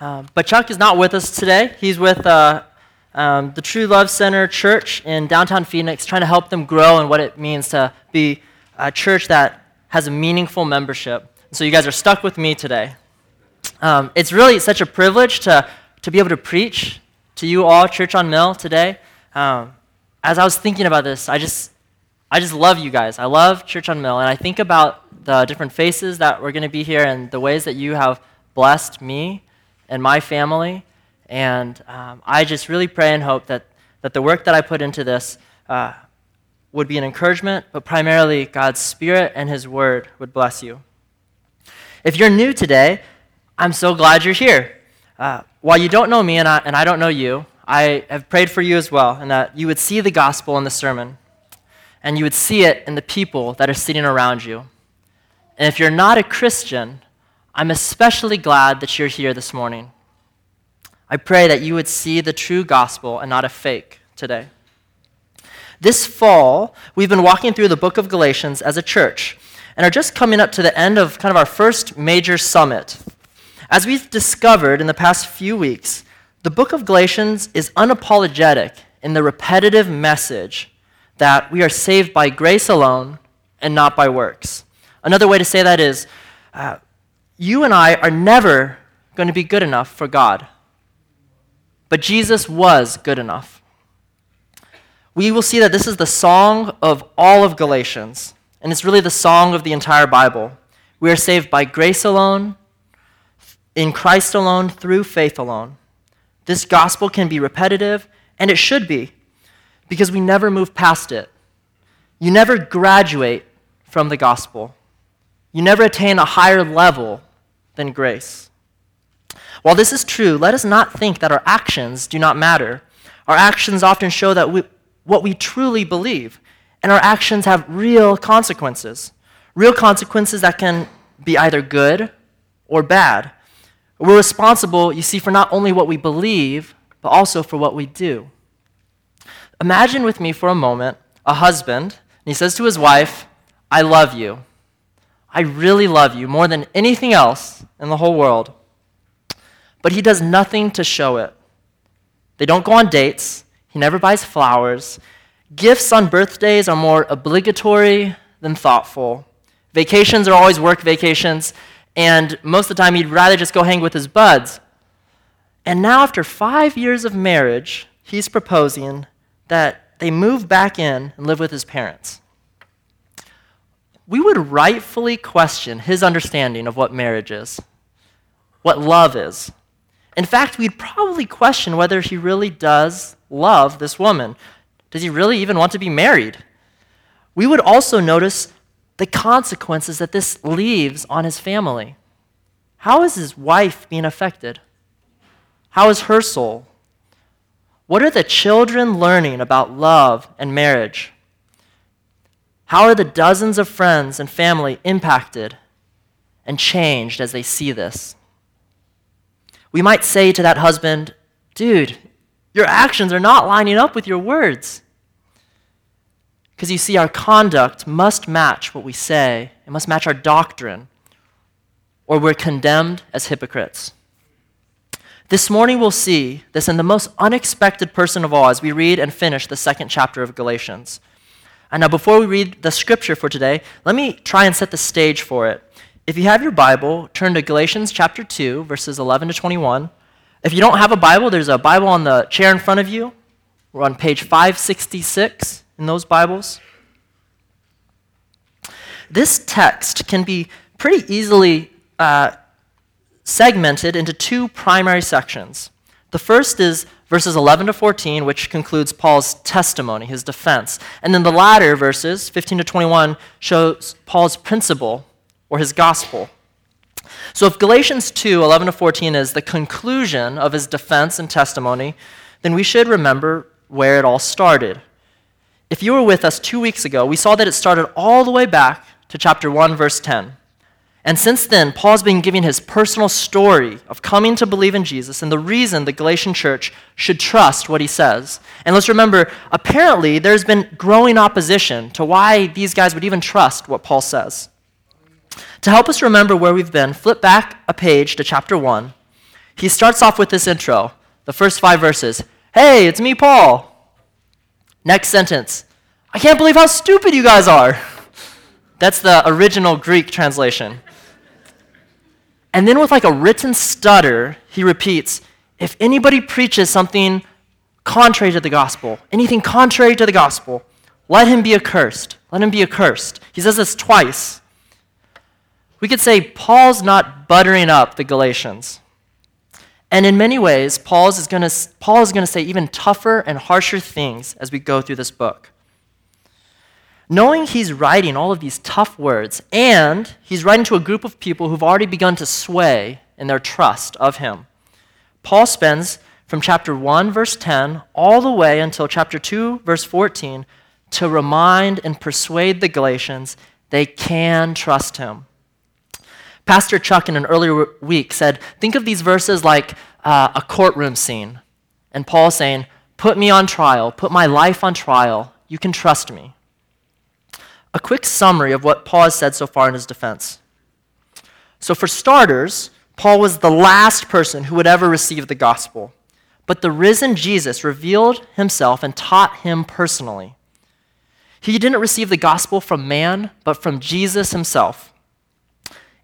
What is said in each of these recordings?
Uh, but Chuck is not with us today. He's with uh, um, the True Love Center Church in downtown Phoenix, trying to help them grow and what it means to be a church that has a meaningful membership. So you guys are stuck with me today. Um, it's really such a privilege to, to be able to preach to you all, Church on Mill, today. Um, as I was thinking about this, I just, I just love you guys. I love Church on Mill, and I think about the different faces that we're going to be here and the ways that you have blessed me and my family. And um, I just really pray and hope that, that the work that I put into this uh, would be an encouragement, but primarily God's Spirit and His Word would bless you. If you're new today, I'm so glad you're here. Uh, while you don't know me and I, and I don't know you, I have prayed for you as well, and that you would see the gospel in the sermon, and you would see it in the people that are sitting around you. And if you're not a Christian, I'm especially glad that you're here this morning. I pray that you would see the true gospel and not a fake today. This fall, we've been walking through the book of Galatians as a church and are just coming up to the end of kind of our first major summit. As we've discovered in the past few weeks, the book of Galatians is unapologetic in the repetitive message that we are saved by grace alone and not by works. Another way to say that is uh, you and I are never going to be good enough for God. But Jesus was good enough. We will see that this is the song of all of Galatians, and it's really the song of the entire Bible. We are saved by grace alone, in Christ alone, through faith alone. This gospel can be repetitive, and it should be, because we never move past it. You never graduate from the gospel. You never attain a higher level than grace. While this is true, let us not think that our actions do not matter. Our actions often show that we, what we truly believe, and our actions have real consequences. Real consequences that can be either good or bad. We're responsible, you see, for not only what we believe, but also for what we do. Imagine with me for a moment a husband, and he says to his wife, I love you. I really love you more than anything else in the whole world. But he does nothing to show it. They don't go on dates, he never buys flowers. Gifts on birthdays are more obligatory than thoughtful. Vacations are always work vacations, and most of the time he'd rather just go hang with his buds. And now, after five years of marriage, he's proposing that they move back in and live with his parents we would rightfully question his understanding of what marriage is, what love is. In fact, we'd probably question whether he really does love this woman. Does he really even want to be married? We would also notice the consequences that this leaves on his family. How is his wife being affected? How is her soul? What are the children learning about love and marriage? How are the dozens of friends and family impacted and changed as they see this? We might say to that husband, dude, your actions are not lining up with your words. Because you see, our conduct must match what we say, it must match our doctrine, or we're condemned as hypocrites. This morning, we'll see this in the most unexpected person of all as we read and finish the second chapter of Galatians. And now, before we read the scripture for today, let me try and set the stage for it. If you have your Bible, turn to Galatians chapter 2, verses 11 to 21. If you don't have a Bible, there's a Bible on the chair in front of you. We're on page 566 in those Bibles. This text can be pretty easily uh, segmented into two primary sections. The first is verses 11 to 14, which concludes Paul's testimony, his defense. And then the latter verses, 15 to 21, shows Paul's principle or his gospel. So if Galatians 2, 11 to 14 is the conclusion of his defense and testimony, then we should remember where it all started. If you were with us two weeks ago, we saw that it started all the way back to chapter 1, verse 10. And since then, Paul's been giving his personal story of coming to believe in Jesus and the reason the Galatian church should trust what he says. And let's remember, apparently, there's been growing opposition to why these guys would even trust what Paul says. To help us remember where we've been, flip back a page to chapter 1. He starts off with this intro, the first five verses Hey, it's me, Paul. Next sentence I can't believe how stupid you guys are. That's the original Greek translation. And then, with like a written stutter, he repeats If anybody preaches something contrary to the gospel, anything contrary to the gospel, let him be accursed. Let him be accursed. He says this twice. We could say Paul's not buttering up the Galatians. And in many ways, Paul's is gonna, Paul is going to say even tougher and harsher things as we go through this book. Knowing he's writing all of these tough words, and he's writing to a group of people who've already begun to sway in their trust of him, Paul spends from chapter 1, verse 10, all the way until chapter 2, verse 14, to remind and persuade the Galatians they can trust him. Pastor Chuck, in an earlier week, said, Think of these verses like uh, a courtroom scene. And Paul saying, Put me on trial, put my life on trial. You can trust me. A quick summary of what Paul has said so far in his defense. So, for starters, Paul was the last person who would ever receive the gospel. But the risen Jesus revealed himself and taught him personally. He didn't receive the gospel from man, but from Jesus himself.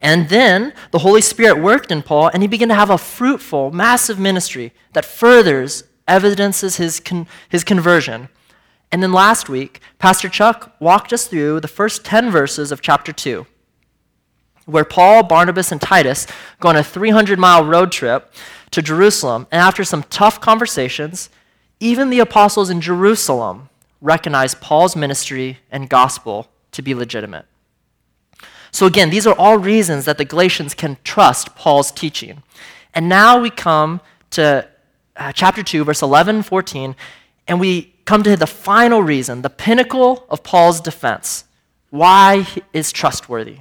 And then the Holy Spirit worked in Paul, and he began to have a fruitful, massive ministry that furthers, evidences his, con- his conversion. And then last week, Pastor Chuck walked us through the first 10 verses of chapter 2, where Paul, Barnabas, and Titus go on a 300 mile road trip to Jerusalem. And after some tough conversations, even the apostles in Jerusalem recognized Paul's ministry and gospel to be legitimate. So, again, these are all reasons that the Galatians can trust Paul's teaching. And now we come to uh, chapter 2, verse 11 14, and we come to the final reason, the pinnacle of Paul's defense. Why he is trustworthy.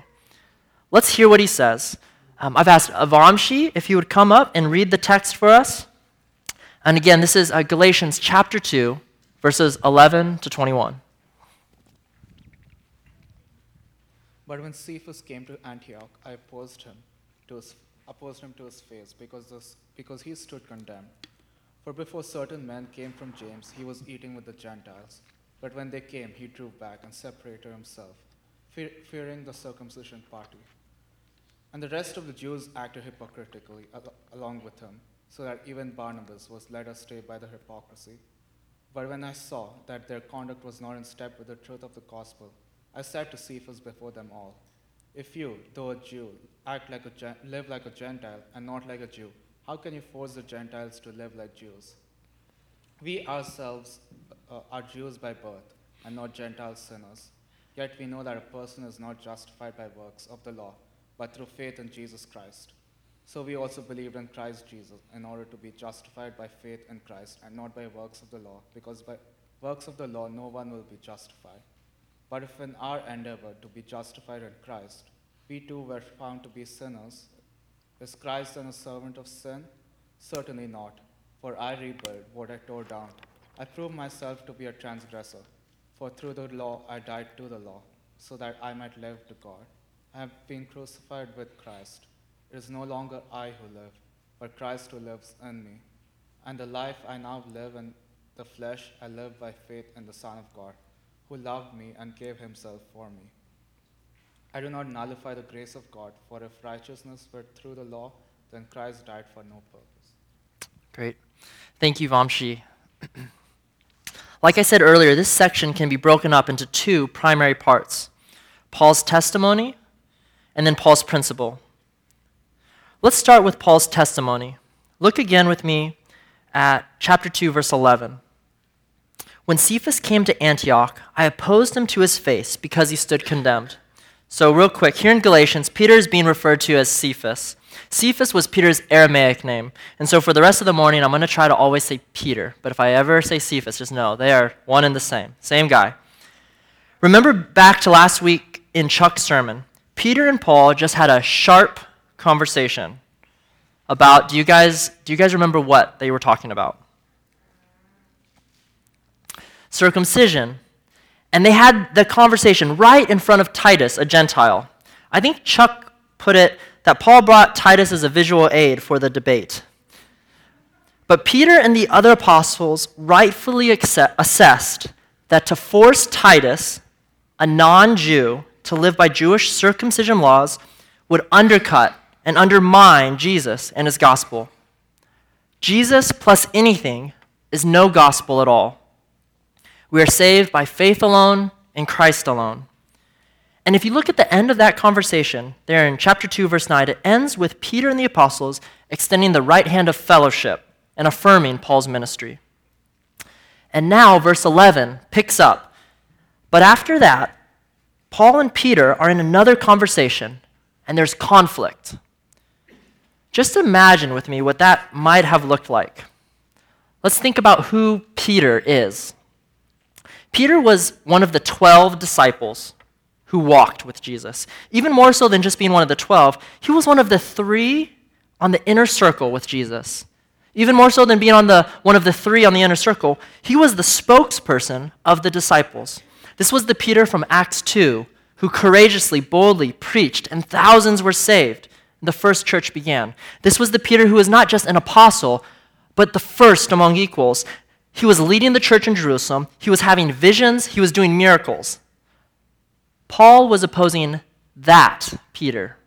Let's hear what he says. Um, I've asked Avamshi if he would come up and read the text for us. And again, this is uh, Galatians chapter 2, verses 11 to 21. But when Cephas came to Antioch, I opposed him to his, opposed him to his face because, this, because he stood condemned. For before certain men came from James, he was eating with the Gentiles. But when they came, he drew back and separated himself, fear, fearing the circumcision party. And the rest of the Jews acted hypocritically al- along with him, so that even Barnabas was led astray by the hypocrisy. But when I saw that their conduct was not in step with the truth of the gospel, I said to Cephas before them all, If you, though a Jew, act like a live like a Gentile and not like a Jew, how can you force the Gentiles to live like Jews? We ourselves uh, are Jews by birth and not Gentile sinners. Yet we know that a person is not justified by works of the law, but through faith in Jesus Christ. So we also believed in Christ Jesus in order to be justified by faith in Christ and not by works of the law, because by works of the law no one will be justified. But if in our endeavor to be justified in Christ, we too were found to be sinners, is Christ then a servant of sin? Certainly not, for I rebuild what I tore down. I prove myself to be a transgressor, for through the law I died to the law, so that I might live to God. I have been crucified with Christ. It is no longer I who live, but Christ who lives in me. And the life I now live in the flesh, I live by faith in the Son of God, who loved me and gave himself for me. I do not nullify the grace of God, for if righteousness were through the law, then Christ died for no purpose. Great. Thank you, Vamshi. like I said earlier, this section can be broken up into two primary parts Paul's testimony and then Paul's principle. Let's start with Paul's testimony. Look again with me at chapter 2, verse 11. When Cephas came to Antioch, I opposed him to his face because he stood condemned. So, real quick, here in Galatians, Peter is being referred to as Cephas. Cephas was Peter's Aramaic name. And so, for the rest of the morning, I'm going to try to always say Peter. But if I ever say Cephas, just know they are one and the same. Same guy. Remember back to last week in Chuck's sermon, Peter and Paul just had a sharp conversation about do you guys do you guys remember what they were talking about? Circumcision. And they had the conversation right in front of Titus, a Gentile. I think Chuck put it that Paul brought Titus as a visual aid for the debate. But Peter and the other apostles rightfully accept, assessed that to force Titus, a non Jew, to live by Jewish circumcision laws would undercut and undermine Jesus and his gospel. Jesus plus anything is no gospel at all. We are saved by faith alone in Christ alone. And if you look at the end of that conversation, there in chapter 2, verse 9, it ends with Peter and the apostles extending the right hand of fellowship and affirming Paul's ministry. And now, verse 11 picks up. But after that, Paul and Peter are in another conversation, and there's conflict. Just imagine with me what that might have looked like. Let's think about who Peter is. Peter was one of the 12 disciples who walked with Jesus. Even more so than just being one of the 12, he was one of the three on the inner circle with Jesus. Even more so than being on the one of the three on the inner circle, he was the spokesperson of the disciples. This was the Peter from Acts 2 who courageously, boldly preached, and thousands were saved. The first church began. This was the Peter who was not just an apostle, but the first among equals. He was leading the church in Jerusalem, he was having visions, he was doing miracles. Paul was opposing that Peter.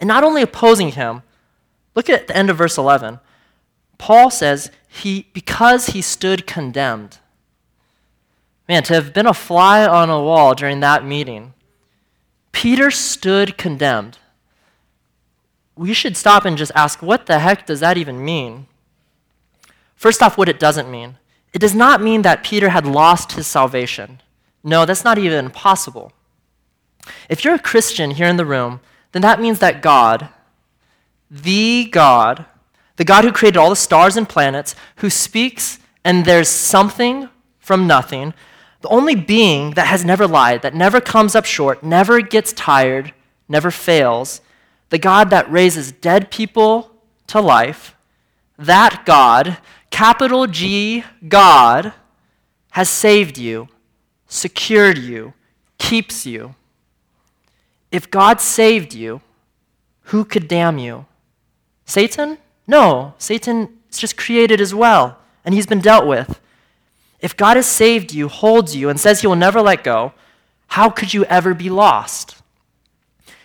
And not only opposing him, look at the end of verse 11. Paul says, he, because he stood condemned. Man, to have been a fly on a wall during that meeting, Peter stood condemned. We should stop and just ask, what the heck does that even mean? First off, what it doesn't mean. It does not mean that Peter had lost his salvation. No, that's not even possible. If you're a Christian here in the room, then that means that God, the God, the God who created all the stars and planets, who speaks and there's something from nothing, the only being that has never lied, that never comes up short, never gets tired, never fails, the God that raises dead people to life, that God, capital G, God, has saved you, secured you, keeps you. If God saved you, who could damn you? Satan? No, Satan is just created as well, and he's been dealt with. If God has saved you, holds you, and says he will never let go, how could you ever be lost?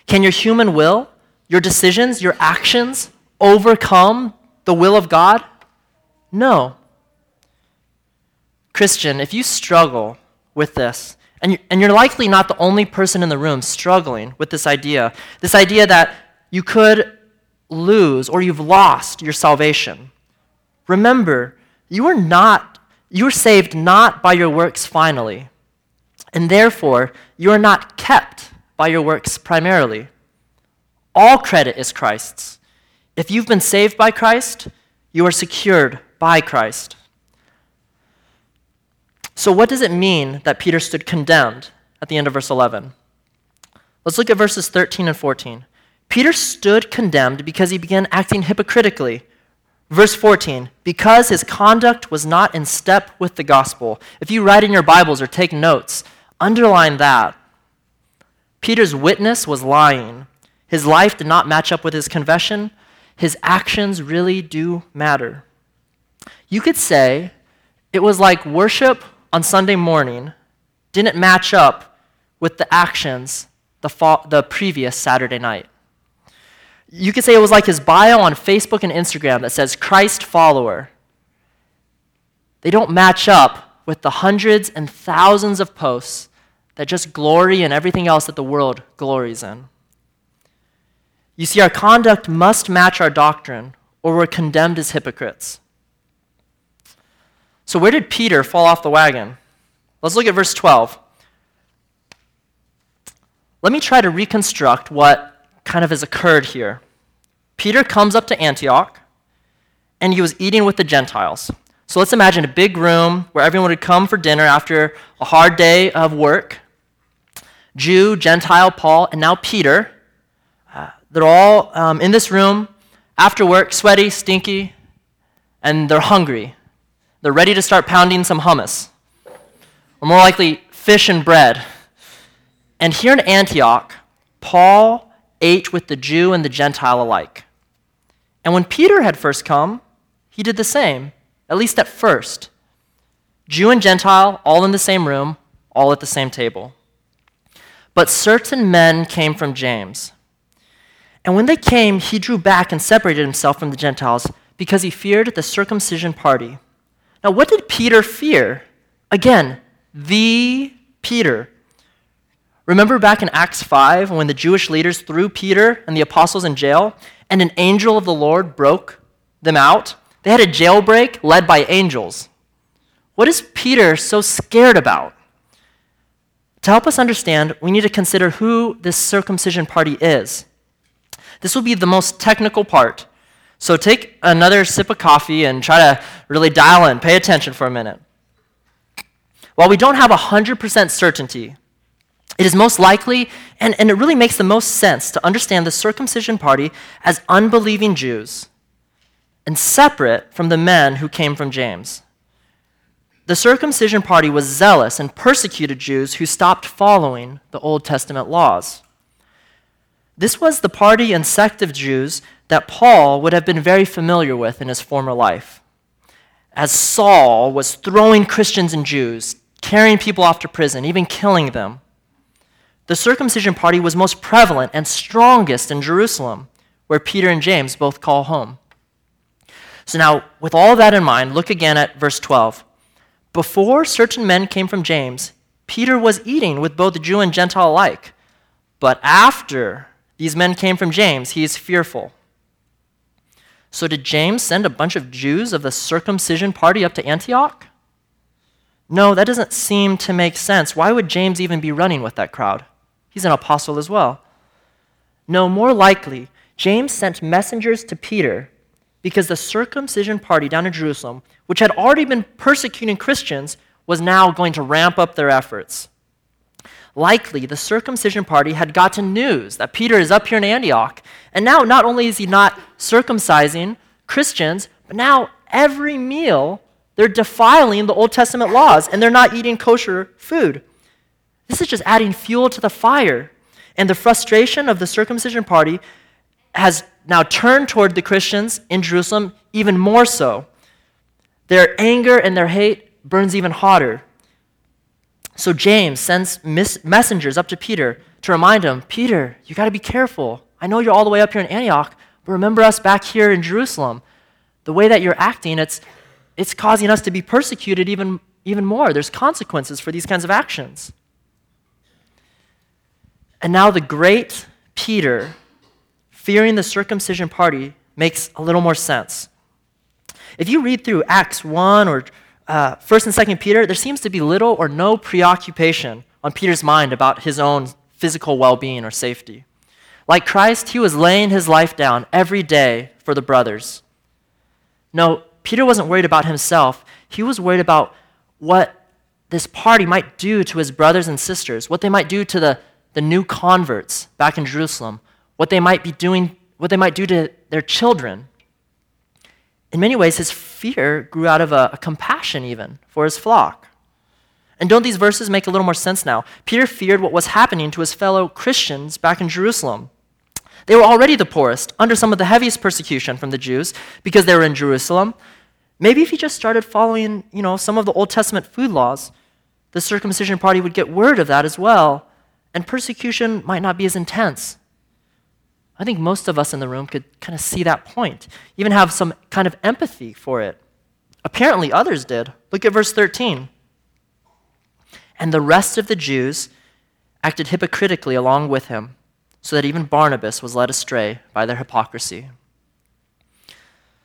Can your human will, your decisions, your actions overcome the will of God? No. Christian, if you struggle with this, and, you, and you're likely not the only person in the room struggling with this idea, this idea that you could lose or you've lost your salvation, remember, you are not you are saved not by your works finally, and therefore you are not kept by your works primarily. All credit is Christ's. If you've been saved by Christ, you are secured by Christ. So, what does it mean that Peter stood condemned at the end of verse 11? Let's look at verses 13 and 14. Peter stood condemned because he began acting hypocritically Verse 14, because his conduct was not in step with the gospel. If you write in your Bibles or take notes, underline that. Peter's witness was lying. His life did not match up with his confession. His actions really do matter. You could say it was like worship on Sunday morning didn't match up with the actions the, fa- the previous Saturday night. You could say it was like his bio on Facebook and Instagram that says Christ follower. They don't match up with the hundreds and thousands of posts that just glory in everything else that the world glories in. You see, our conduct must match our doctrine, or we're condemned as hypocrites. So, where did Peter fall off the wagon? Let's look at verse 12. Let me try to reconstruct what kind of has occurred here. Peter comes up to Antioch, and he was eating with the Gentiles. So let's imagine a big room where everyone would come for dinner after a hard day of work. Jew, Gentile, Paul, and now Peter. Uh, they're all um, in this room after work, sweaty, stinky, and they're hungry. They're ready to start pounding some hummus, or more likely, fish and bread. And here in Antioch, Paul ate with the Jew and the Gentile alike. And when Peter had first come, he did the same, at least at first. Jew and Gentile, all in the same room, all at the same table. But certain men came from James. And when they came, he drew back and separated himself from the Gentiles because he feared the circumcision party. Now, what did Peter fear? Again, the Peter. Remember back in Acts 5 when the Jewish leaders threw Peter and the apostles in jail and an angel of the Lord broke them out? They had a jailbreak led by angels. What is Peter so scared about? To help us understand, we need to consider who this circumcision party is. This will be the most technical part. So take another sip of coffee and try to really dial in, pay attention for a minute. While we don't have 100% certainty, it is most likely, and, and it really makes the most sense to understand the circumcision party as unbelieving Jews and separate from the men who came from James. The circumcision party was zealous and persecuted Jews who stopped following the Old Testament laws. This was the party and sect of Jews that Paul would have been very familiar with in his former life. As Saul was throwing Christians and Jews, carrying people off to prison, even killing them, the circumcision party was most prevalent and strongest in Jerusalem, where Peter and James both call home. So now, with all that in mind, look again at verse 12. Before certain men came from James, Peter was eating with both Jew and Gentile alike. But after these men came from James, he is fearful. So, did James send a bunch of Jews of the circumcision party up to Antioch? No, that doesn't seem to make sense. Why would James even be running with that crowd? He's an apostle as well. No, more likely, James sent messengers to Peter because the circumcision party down in Jerusalem, which had already been persecuting Christians, was now going to ramp up their efforts. Likely, the circumcision party had gotten news that Peter is up here in Antioch, and now not only is he not circumcising Christians, but now every meal they're defiling the Old Testament laws and they're not eating kosher food. This is just adding fuel to the fire. And the frustration of the circumcision party has now turned toward the Christians in Jerusalem even more so. Their anger and their hate burns even hotter. So James sends messengers up to Peter to remind him Peter, you got to be careful. I know you're all the way up here in Antioch, but remember us back here in Jerusalem. The way that you're acting, it's, it's causing us to be persecuted even, even more. There's consequences for these kinds of actions. And now the great Peter, fearing the circumcision party, makes a little more sense. If you read through Acts 1 or uh, 1st and 2nd Peter, there seems to be little or no preoccupation on Peter's mind about his own physical well being or safety. Like Christ, he was laying his life down every day for the brothers. No, Peter wasn't worried about himself. He was worried about what this party might do to his brothers and sisters, what they might do to the, the new converts back in Jerusalem, what they might be doing, what they might do to their children. In many ways, his fear grew out of a, a compassion, even, for his flock. And don't these verses make a little more sense now? Peter feared what was happening to his fellow Christians back in Jerusalem. They were already the poorest, under some of the heaviest persecution from the Jews because they were in Jerusalem. Maybe if he just started following, you know, some of the Old Testament food laws, the circumcision party would get word of that as well, and persecution might not be as intense. I think most of us in the room could kind of see that point, even have some kind of empathy for it. Apparently, others did. Look at verse 13. And the rest of the Jews acted hypocritically along with him, so that even Barnabas was led astray by their hypocrisy.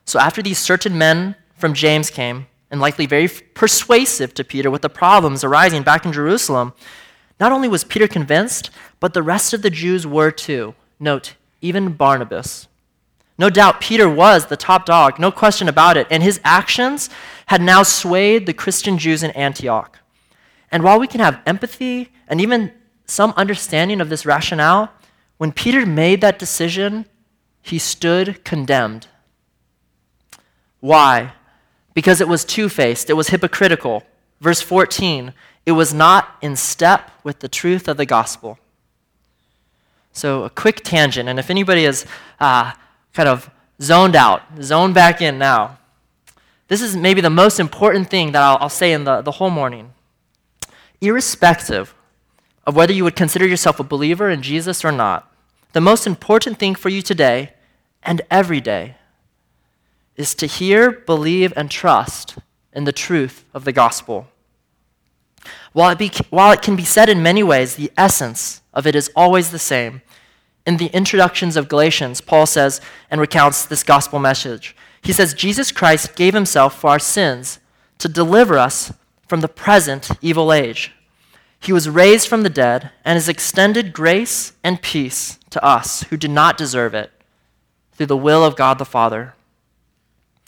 So, after these certain men from James came, and likely very persuasive to Peter with the problems arising back in Jerusalem, not only was Peter convinced, but the rest of the Jews were too. Note, even Barnabas. No doubt Peter was the top dog, no question about it, and his actions had now swayed the Christian Jews in Antioch. And while we can have empathy and even some understanding of this rationale, when Peter made that decision, he stood condemned. Why? Because it was two faced, it was hypocritical. Verse 14, it was not in step with the truth of the gospel. So, a quick tangent, and if anybody is uh, kind of zoned out, zone back in now. this is maybe the most important thing that I'll, I'll say in the, the whole morning. Irrespective of whether you would consider yourself a believer in Jesus or not, the most important thing for you today and every day is to hear, believe, and trust in the truth of the gospel. While it, be, while it can be said in many ways, the essence of it is always the same. In the introductions of Galatians, Paul says and recounts this gospel message. He says, Jesus Christ gave himself for our sins to deliver us from the present evil age. He was raised from the dead and has extended grace and peace to us who did not deserve it through the will of God the Father.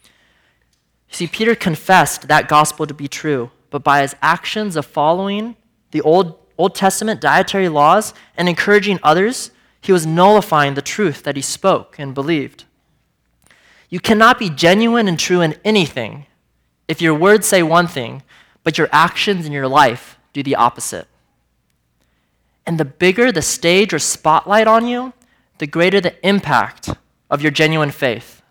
You see, Peter confessed that gospel to be true, but by his actions of following the Old, Old Testament dietary laws and encouraging others, he was nullifying the truth that he spoke and believed. You cannot be genuine and true in anything if your words say one thing, but your actions in your life do the opposite. And the bigger the stage or spotlight on you, the greater the impact of your genuine faith,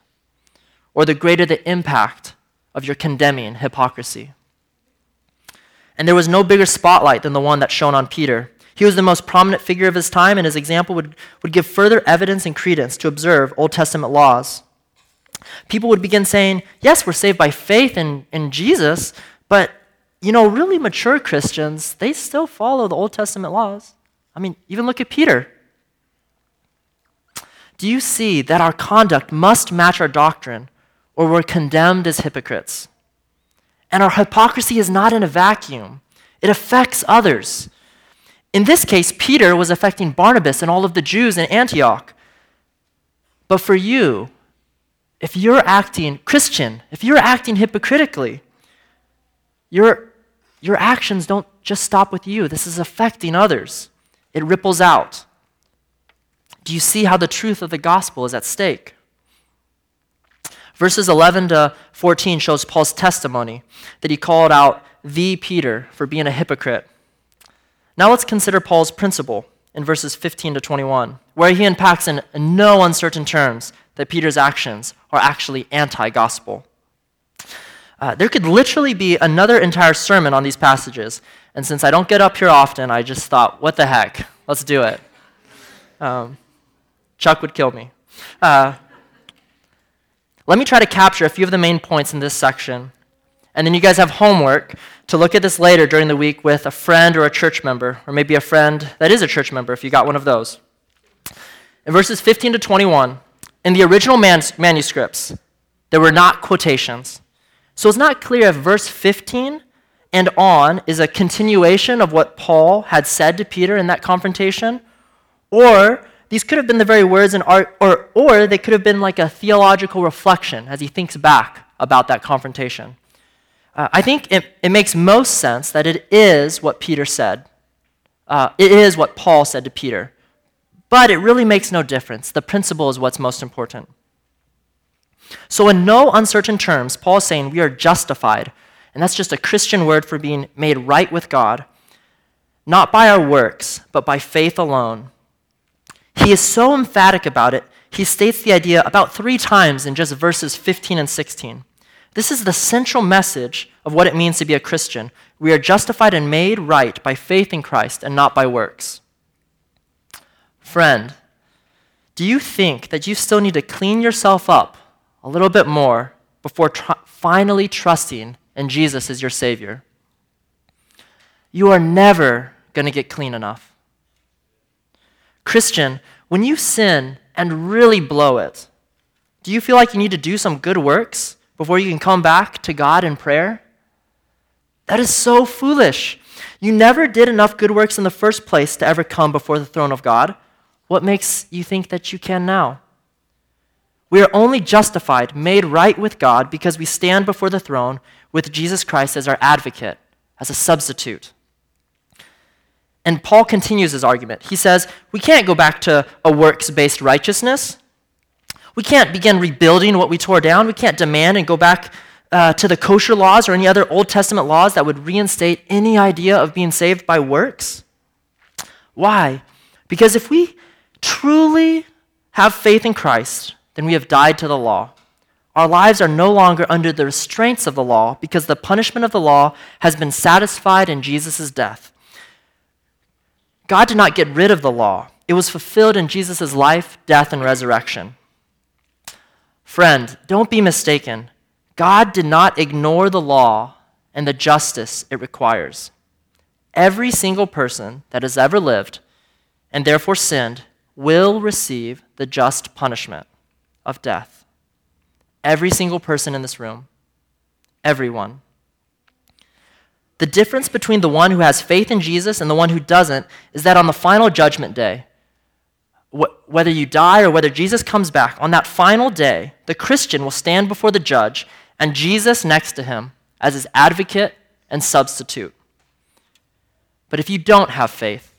or the greater the impact of your condemning hypocrisy. And there was no bigger spotlight than the one that shone on Peter. He was the most prominent figure of his time, and his example would, would give further evidence and credence to observe Old Testament laws. People would begin saying, Yes, we're saved by faith in, in Jesus, but you know, really mature Christians, they still follow the Old Testament laws. I mean, even look at Peter. Do you see that our conduct must match our doctrine, or we're condemned as hypocrites? And our hypocrisy is not in a vacuum, it affects others. In this case, Peter was affecting Barnabas and all of the Jews in Antioch. But for you, if you're acting Christian, if you're acting hypocritically, your, your actions don't just stop with you. This is affecting others, it ripples out. Do you see how the truth of the gospel is at stake? Verses 11 to 14 shows Paul's testimony that he called out the Peter for being a hypocrite. Now let's consider Paul's principle in verses 15 to 21, where he unpacks in no uncertain terms that Peter's actions are actually anti gospel. Uh, there could literally be another entire sermon on these passages, and since I don't get up here often, I just thought, what the heck? Let's do it. Um, Chuck would kill me. Uh, let me try to capture a few of the main points in this section, and then you guys have homework to look at this later during the week with a friend or a church member, or maybe a friend that is a church member if you got one of those. In verses 15 to 21, in the original manuscripts, there were not quotations. So it's not clear if verse 15 and on is a continuation of what Paul had said to Peter in that confrontation, or these could have been the very words in art, or, or they could have been like a theological reflection as he thinks back about that confrontation. Uh, I think it, it makes most sense that it is what Peter said. Uh, it is what Paul said to Peter. But it really makes no difference. The principle is what's most important. So, in no uncertain terms, Paul is saying we are justified, and that's just a Christian word for being made right with God, not by our works, but by faith alone. He is so emphatic about it, he states the idea about three times in just verses 15 and 16. This is the central message of what it means to be a Christian. We are justified and made right by faith in Christ and not by works. Friend, do you think that you still need to clean yourself up a little bit more before tr- finally trusting in Jesus as your Savior? You are never going to get clean enough. Christian, when you sin and really blow it, do you feel like you need to do some good works before you can come back to God in prayer? That is so foolish. You never did enough good works in the first place to ever come before the throne of God. What makes you think that you can now? We are only justified, made right with God, because we stand before the throne with Jesus Christ as our advocate, as a substitute. And Paul continues his argument. He says, We can't go back to a works based righteousness. We can't begin rebuilding what we tore down. We can't demand and go back uh, to the kosher laws or any other Old Testament laws that would reinstate any idea of being saved by works. Why? Because if we truly have faith in Christ, then we have died to the law. Our lives are no longer under the restraints of the law because the punishment of the law has been satisfied in Jesus' death. God did not get rid of the law, it was fulfilled in Jesus' life, death, and resurrection. Friend, don't be mistaken. God did not ignore the law and the justice it requires. Every single person that has ever lived and therefore sinned will receive the just punishment of death. Every single person in this room. Everyone. The difference between the one who has faith in Jesus and the one who doesn't is that on the final judgment day, whether you die or whether Jesus comes back, on that final day, the Christian will stand before the judge and Jesus next to him as his advocate and substitute. But if you don't have faith,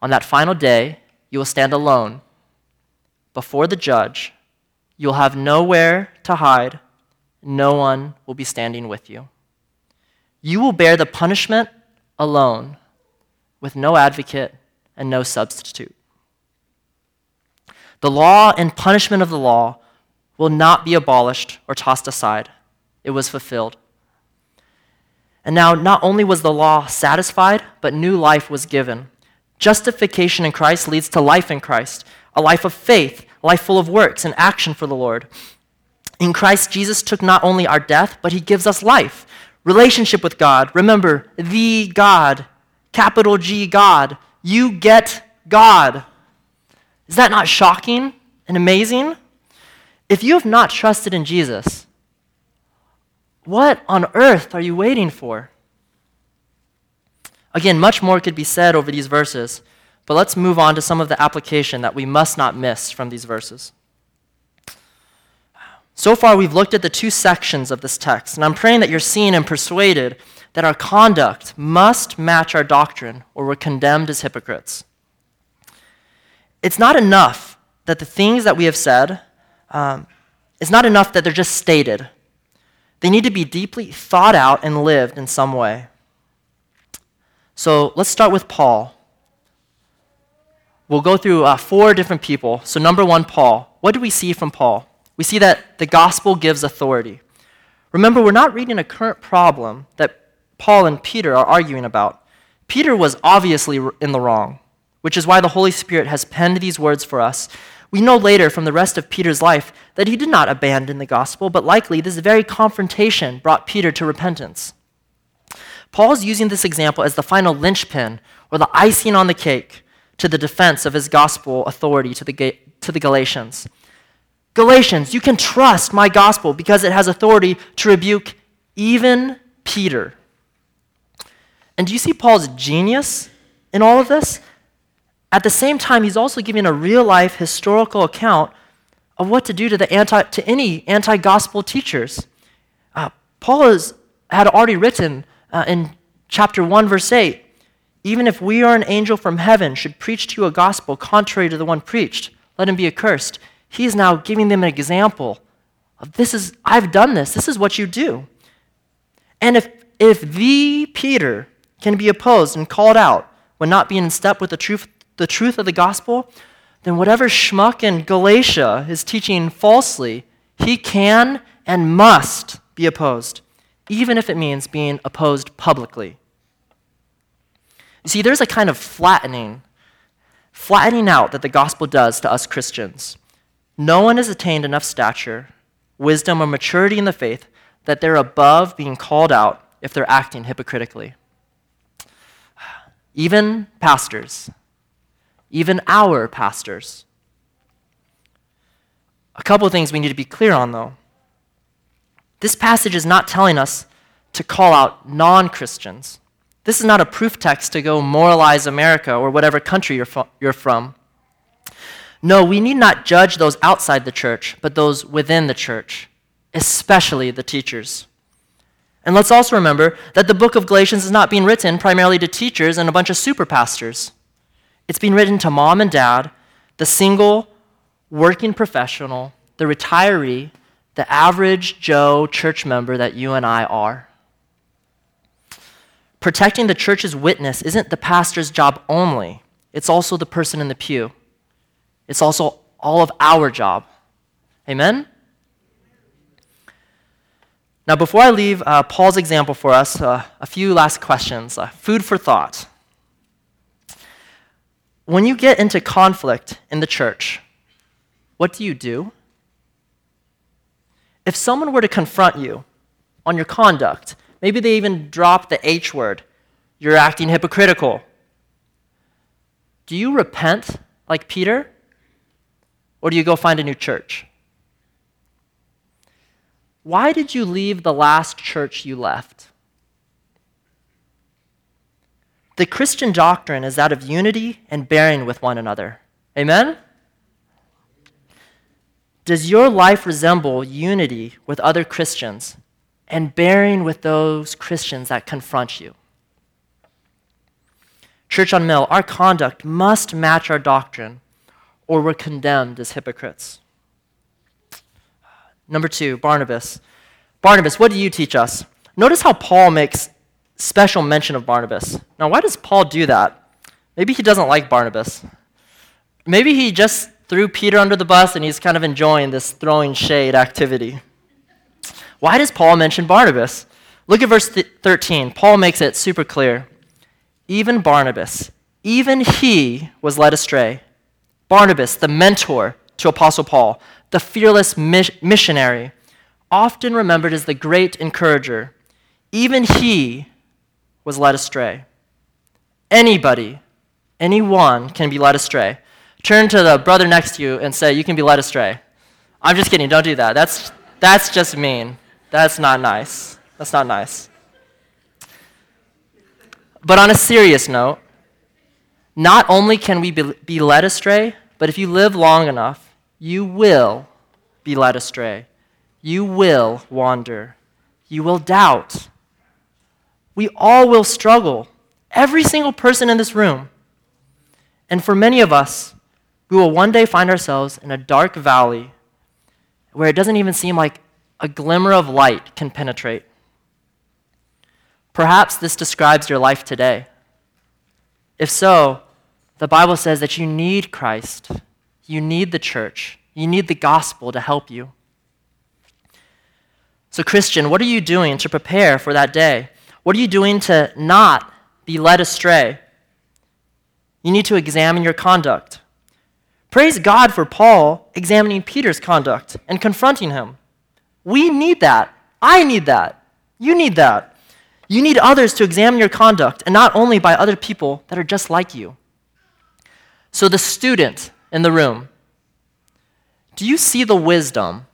on that final day, you will stand alone before the judge. You'll have nowhere to hide. No one will be standing with you. You will bear the punishment alone with no advocate and no substitute. The law and punishment of the law will not be abolished or tossed aside. It was fulfilled. And now, not only was the law satisfied, but new life was given. Justification in Christ leads to life in Christ, a life of faith, a life full of works and action for the Lord. In Christ, Jesus took not only our death, but he gives us life, relationship with God. Remember, the God, capital G God. You get God. Is that not shocking and amazing? If you have not trusted in Jesus, what on earth are you waiting for? Again, much more could be said over these verses, but let's move on to some of the application that we must not miss from these verses. So far, we've looked at the two sections of this text, and I'm praying that you're seen and persuaded that our conduct must match our doctrine, or we're condemned as hypocrites. It's not enough that the things that we have said, um, it's not enough that they're just stated. They need to be deeply thought out and lived in some way. So let's start with Paul. We'll go through uh, four different people. So, number one, Paul. What do we see from Paul? We see that the gospel gives authority. Remember, we're not reading a current problem that Paul and Peter are arguing about. Peter was obviously in the wrong, which is why the Holy Spirit has penned these words for us. We know later from the rest of Peter's life that he did not abandon the gospel, but likely this very confrontation brought Peter to repentance. Paul's using this example as the final linchpin or the icing on the cake to the defense of his gospel authority to the, to the Galatians. Galatians, you can trust my gospel because it has authority to rebuke even Peter. And do you see Paul's genius in all of this? At the same time, he's also giving a real life historical account of what to do to, the anti, to any anti gospel teachers. Uh, Paul has, had already written uh, in chapter 1, verse 8 even if we or an angel from heaven should preach to you a gospel contrary to the one preached, let him be accursed. He is now giving them an example of this is, I've done this, this is what you do. And if, if the Peter can be opposed and called out when not being in step with the truth, the truth of the gospel, then whatever schmuck in Galatia is teaching falsely, he can and must be opposed even if it means being opposed publicly. You see, there's a kind of flattening, flattening out that the gospel does to us Christians. No one has attained enough stature, wisdom, or maturity in the faith that they're above being called out if they're acting hypocritically. Even pastors, even our pastors. A couple things we need to be clear on, though. This passage is not telling us to call out non Christians. This is not a proof text to go moralize America or whatever country you're, you're from. No, we need not judge those outside the church, but those within the church, especially the teachers. And let's also remember that the book of Galatians is not being written primarily to teachers and a bunch of super pastors. It's been written to mom and dad, the single working professional, the retiree, the average Joe church member that you and I are. Protecting the church's witness isn't the pastor's job only, it's also the person in the pew. It's also all of our job. Amen? Now, before I leave uh, Paul's example for us, uh, a few last questions. Uh, food for thought. When you get into conflict in the church, what do you do? If someone were to confront you on your conduct, maybe they even drop the H word, you're acting hypocritical. Do you repent like Peter? Or do you go find a new church? Why did you leave the last church you left? The Christian doctrine is that of unity and bearing with one another. Amen? Does your life resemble unity with other Christians and bearing with those Christians that confront you? Church on Mill, our conduct must match our doctrine, or we're condemned as hypocrites. Number two, Barnabas. Barnabas, what do you teach us? Notice how Paul makes special mention of Barnabas. Now, why does Paul do that? Maybe he doesn't like Barnabas. Maybe he just threw Peter under the bus and he's kind of enjoying this throwing shade activity. Why does Paul mention Barnabas? Look at verse th- 13. Paul makes it super clear. Even Barnabas, even he was led astray. Barnabas, the mentor to Apostle Paul, the fearless missionary, often remembered as the great encourager, even he was led astray. Anybody, anyone can be led astray. Turn to the brother next to you and say, You can be led astray. I'm just kidding, don't do that. That's, that's just mean. That's not nice. That's not nice. But on a serious note, not only can we be led astray, but if you live long enough, you will be led astray. You will wander. You will doubt. We all will struggle. Every single person in this room. And for many of us, we will one day find ourselves in a dark valley where it doesn't even seem like a glimmer of light can penetrate. Perhaps this describes your life today. If so, the Bible says that you need Christ, you need the church, you need the gospel to help you. So, Christian, what are you doing to prepare for that day? What are you doing to not be led astray? You need to examine your conduct. Praise God for Paul examining Peter's conduct and confronting him. We need that. I need that. You need that. You need others to examine your conduct, and not only by other people that are just like you. So, the student in the room, do you see the wisdom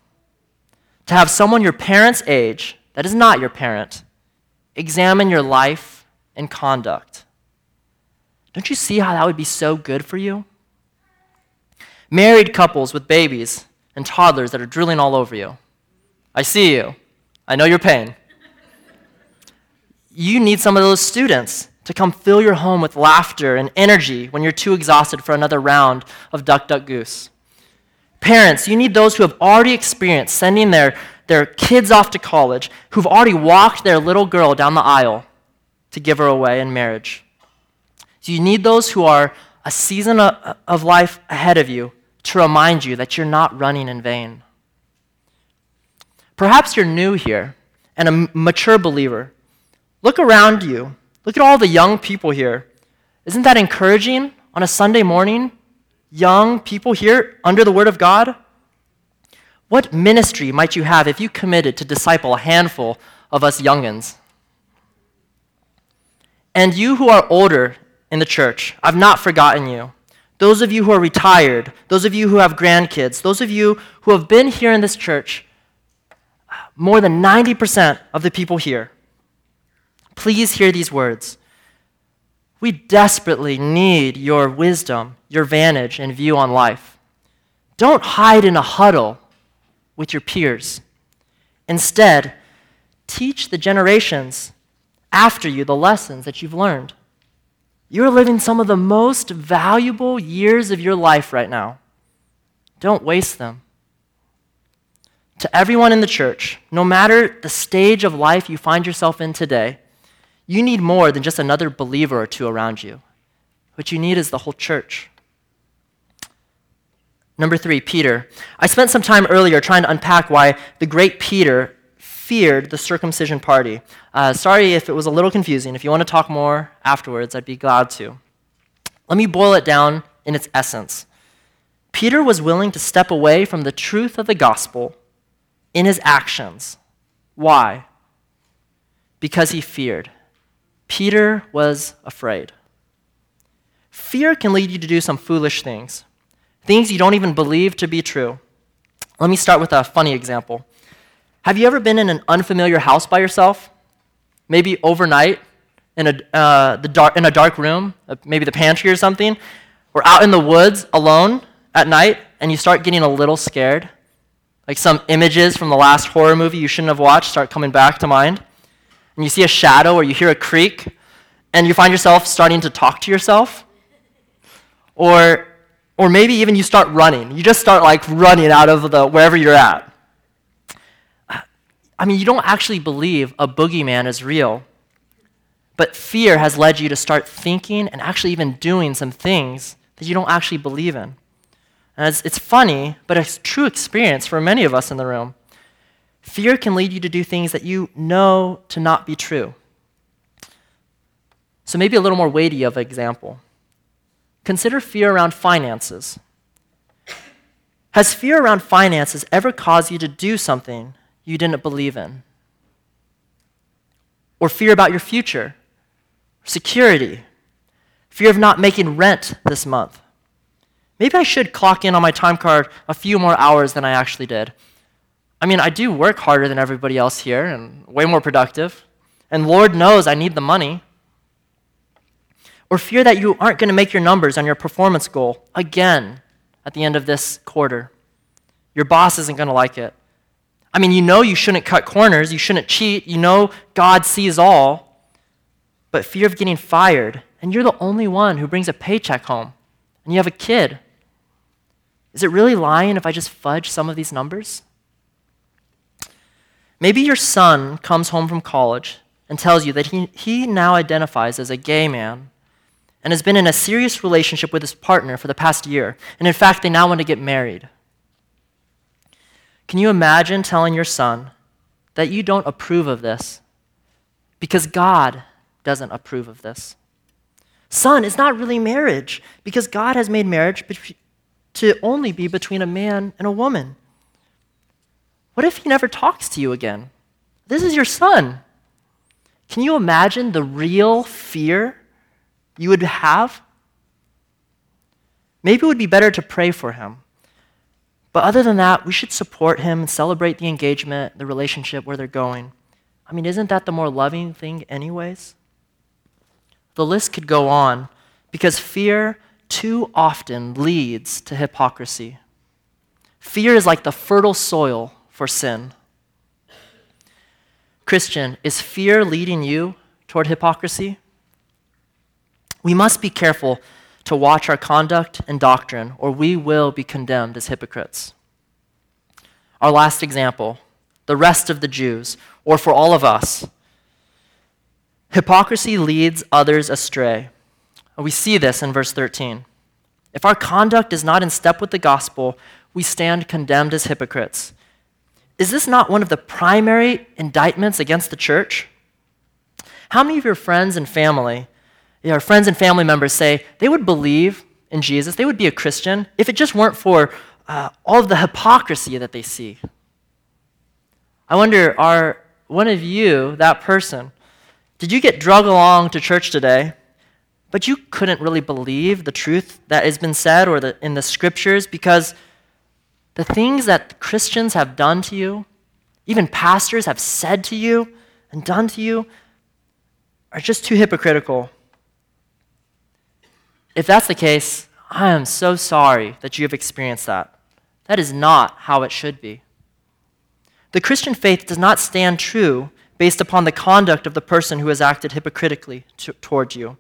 to have someone your parents' age, that is not your parent, examine your life and conduct? Don't you see how that would be so good for you? Married couples with babies and toddlers that are drilling all over you. I see you. I know your pain. You need some of those students to come fill your home with laughter and energy when you're too exhausted for another round of Duck Duck Goose. Parents, you need those who have already experienced sending their, their kids off to college, who've already walked their little girl down the aisle to give her away in marriage. So you need those who are a season of life ahead of you to remind you that you're not running in vain. Perhaps you're new here and a mature believer. Look around you. Look at all the young people here. Isn't that encouraging on a Sunday morning? Young people here under the Word of God? What ministry might you have if you committed to disciple a handful of us youngins? And you who are older in the church, I've not forgotten you. Those of you who are retired, those of you who have grandkids, those of you who have been here in this church, more than 90% of the people here, please hear these words. We desperately need your wisdom, your vantage, and view on life. Don't hide in a huddle with your peers. Instead, teach the generations after you the lessons that you've learned. You're living some of the most valuable years of your life right now. Don't waste them. To everyone in the church, no matter the stage of life you find yourself in today, you need more than just another believer or two around you. What you need is the whole church. Number three, Peter. I spent some time earlier trying to unpack why the great Peter feared the circumcision party. Uh, sorry if it was a little confusing. If you want to talk more afterwards, I'd be glad to. Let me boil it down in its essence. Peter was willing to step away from the truth of the gospel in his actions. Why? Because he feared. Peter was afraid. Fear can lead you to do some foolish things, things you don't even believe to be true. Let me start with a funny example. Have you ever been in an unfamiliar house by yourself? Maybe overnight in a, uh, the dark, in a dark room, uh, maybe the pantry or something, or out in the woods alone at night, and you start getting a little scared? Like some images from the last horror movie you shouldn't have watched start coming back to mind. And you see a shadow or you hear a creak, and you find yourself starting to talk to yourself. Or, or maybe even you start running. You just start like running out of the wherever you're at. I mean, you don't actually believe a boogeyman is real, but fear has led you to start thinking and actually even doing some things that you don't actually believe in. And it's, it's funny, but it's a true experience for many of us in the room. Fear can lead you to do things that you know to not be true. So, maybe a little more weighty of an example. Consider fear around finances. Has fear around finances ever caused you to do something you didn't believe in? Or fear about your future, security, fear of not making rent this month. Maybe I should clock in on my time card a few more hours than I actually did. I mean, I do work harder than everybody else here and way more productive. And Lord knows I need the money. Or fear that you aren't going to make your numbers on your performance goal again at the end of this quarter. Your boss isn't going to like it. I mean, you know you shouldn't cut corners, you shouldn't cheat, you know God sees all, but fear of getting fired, and you're the only one who brings a paycheck home, and you have a kid. Is it really lying if I just fudge some of these numbers? Maybe your son comes home from college and tells you that he, he now identifies as a gay man and has been in a serious relationship with his partner for the past year. And in fact, they now want to get married. Can you imagine telling your son that you don't approve of this because God doesn't approve of this? Son, it's not really marriage because God has made marriage to only be between a man and a woman. What if he never talks to you again? This is your son. Can you imagine the real fear you would have? Maybe it would be better to pray for him but other than that, we should support him and celebrate the engagement, the relationship, where they're going. I mean, isn't that the more loving thing, anyways? The list could go on because fear too often leads to hypocrisy. Fear is like the fertile soil for sin. Christian, is fear leading you toward hypocrisy? We must be careful to watch our conduct and doctrine, or we will be condemned as hypocrites. Our last example the rest of the Jews, or for all of us. Hypocrisy leads others astray. We see this in verse 13. If our conduct is not in step with the gospel, we stand condemned as hypocrites. Is this not one of the primary indictments against the church? How many of your friends and family you know, our friends and family members say they would believe in Jesus, they would be a Christian if it just weren't for uh, all of the hypocrisy that they see. I wonder, are one of you that person? Did you get drug along to church today, but you couldn't really believe the truth that has been said or the, in the scriptures because the things that Christians have done to you, even pastors have said to you and done to you, are just too hypocritical if that's the case, I am so sorry that you have experienced that. That is not how it should be. The Christian faith does not stand true based upon the conduct of the person who has acted hypocritically to, towards you.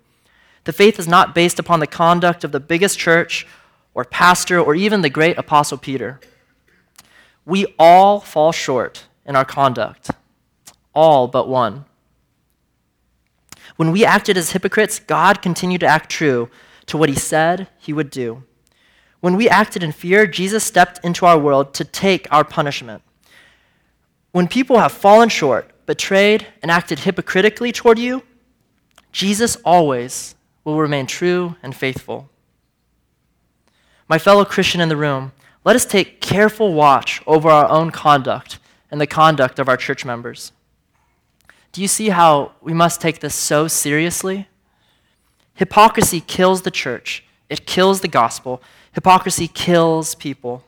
The faith is not based upon the conduct of the biggest church or pastor or even the great apostle Peter. We all fall short in our conduct, all but one. When we acted as hypocrites, God continued to act true to what he said he would do. When we acted in fear, Jesus stepped into our world to take our punishment. when people have fallen short, betrayed, and acted hypocritically toward you, Jesus always will remain true and faithful. My fellow Christian in the room, let us take careful watch over our own conduct and the conduct of our church members. Do you see how we must take this so seriously? Hypocrisy kills the church, it kills the gospel. Hypocrisy kills people.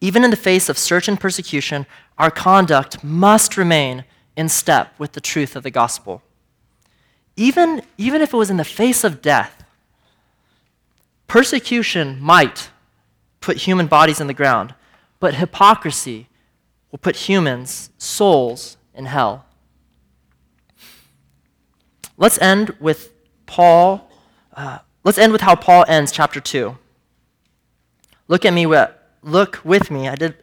Even in the face of certain persecution, our conduct must remain in step with the truth of the gospel. Even, even if it was in the face of death, persecution might put human bodies in the ground, but hypocrisy will put humans' souls in hell. Let's end with Paul. Uh, let's end with how Paul ends chapter 2. Look at me, look with me. I did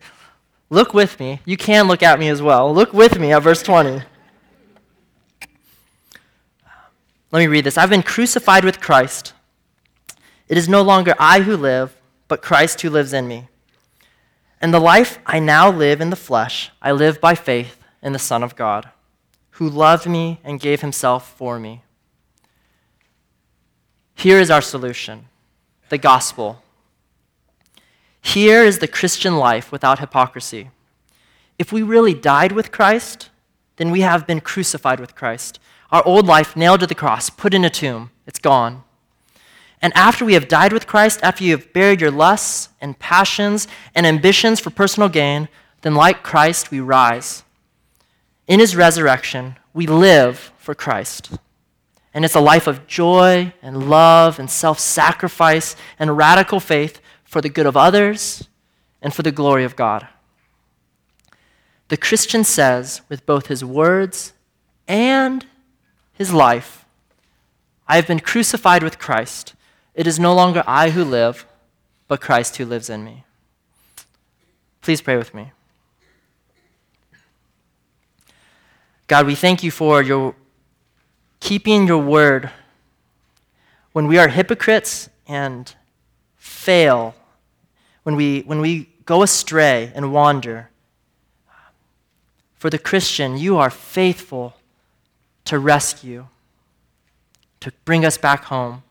look with me. You can look at me as well. Look with me at verse 20. Let me read this. I've been crucified with Christ. It is no longer I who live, but Christ who lives in me. And the life I now live in the flesh, I live by faith in the Son of God, who loved me and gave himself for me. Here is our solution the gospel. Here is the Christian life without hypocrisy. If we really died with Christ, then we have been crucified with Christ. Our old life nailed to the cross, put in a tomb, it's gone. And after we have died with Christ, after you have buried your lusts and passions and ambitions for personal gain, then like Christ, we rise. In his resurrection, we live for Christ. And it's a life of joy and love and self sacrifice and radical faith for the good of others and for the glory of God. The Christian says, with both his words and his life, I have been crucified with Christ. It is no longer I who live, but Christ who lives in me. Please pray with me. God, we thank you for your keeping your word when we are hypocrites and fail when we, when we go astray and wander. For the Christian, you are faithful to rescue, to bring us back home.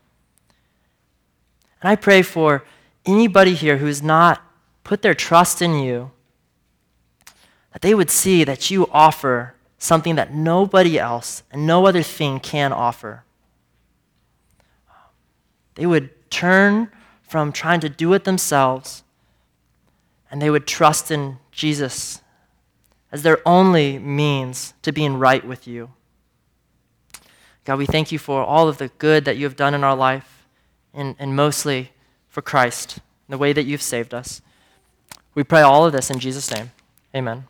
And I pray for anybody here who has not put their trust in you, that they would see that you offer something that nobody else and no other thing can offer. They would turn from trying to do it themselves and they would trust in Jesus as their only means to being right with you. God, we thank you for all of the good that you have done in our life, and, and mostly for Christ, the way that you've saved us. We pray all of this in Jesus' name. Amen.